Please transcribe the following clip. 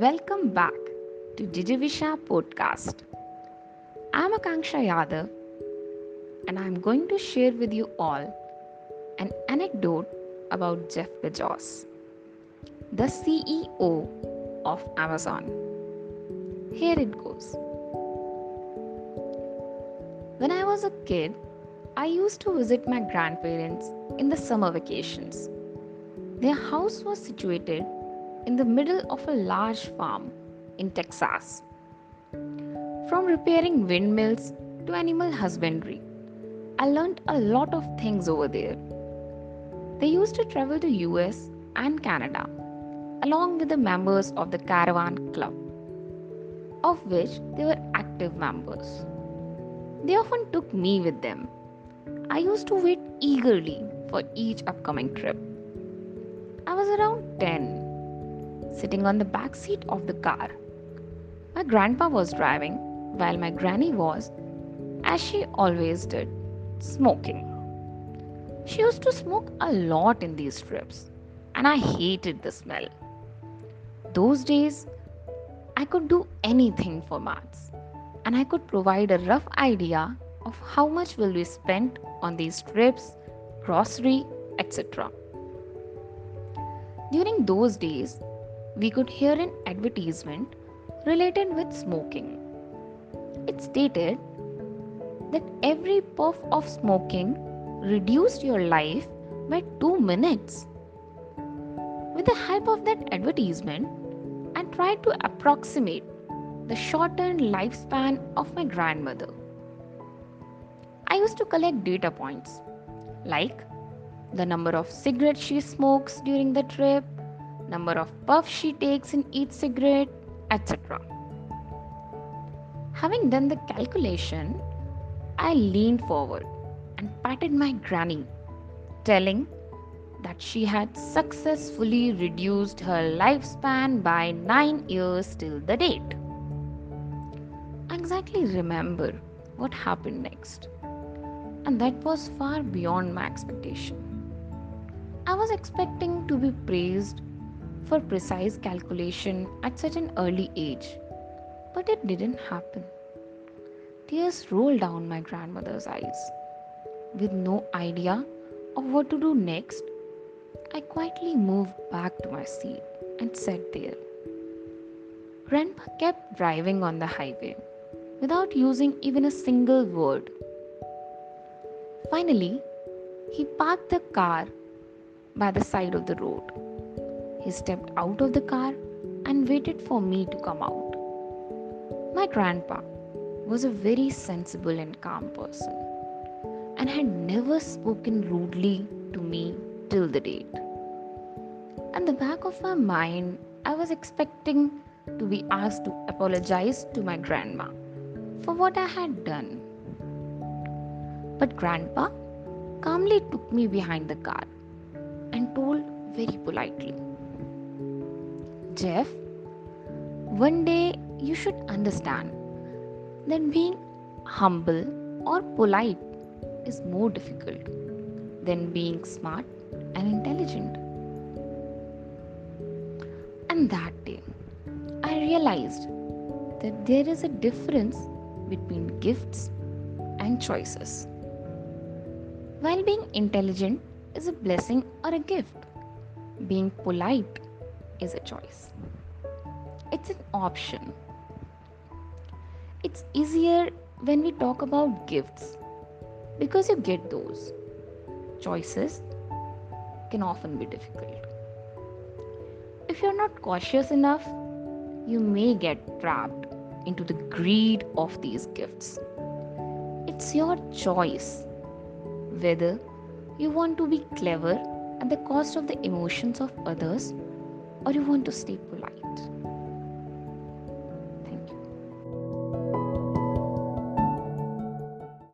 Welcome back to Digivisha podcast. I'm Akanksha Yadav and I'm going to share with you all an anecdote about Jeff Bezos, the CEO of Amazon. Here it goes. When I was a kid, I used to visit my grandparents in the summer vacations. Their house was situated in the middle of a large farm in Texas. From repairing windmills to animal husbandry, I learned a lot of things over there. They used to travel to US and Canada along with the members of the Caravan Club, of which they were active members. They often took me with them. I used to wait eagerly for each upcoming trip. I was around 10 sitting on the back seat of the car. My grandpa was driving while my granny was, as she always did, smoking. She used to smoke a lot in these trips, and I hated the smell. Those days, I could do anything for maths, and I could provide a rough idea of how much will be spent on these trips, grocery, etc. During those days, we could hear an advertisement related with smoking. It stated that every puff of smoking reduced your life by 2 minutes. With the help of that advertisement, I tried to approximate the shortened lifespan of my grandmother. I used to collect data points like the number of cigarettes she smokes during the trip, number of puffs she takes in each cigarette, etc. Having done the calculation, I leaned forward and patted my granny, telling that she had successfully reduced her lifespan by 9 years till the date. I exactly remember what happened next, and that was far beyond my expectation. I was expecting to be praised for precise calculation at such an early age. But it didn't happen. Tears rolled down my grandmother's eyes. With no idea of what to do next, I quietly moved back to my seat and sat there. Grandpa kept driving on the highway without using even a single word. Finally, he parked the car by the side of the road. He stepped out of the car and waited for me to come out. My grandpa was a very sensible and calm person and had never spoken rudely to me till the date. At the back of my mind, I was expecting to be asked to apologize to my grandma for what I had done. But grandpa calmly took me behind the car and told very politely Jeff, one day you should understand that being humble or polite is more difficult than being smart and intelligent. And that day, I realized that there is a difference between gifts and choices. While being intelligent is a blessing or a gift, being polite is a choice, it's an option. It's easier when we talk about gifts because you get those. Choices can often be difficult. If you're not cautious enough, you may get trapped into the greed of these gifts. It's your choice whether you want to be clever at the cost of the emotions of others or you want to stay polite.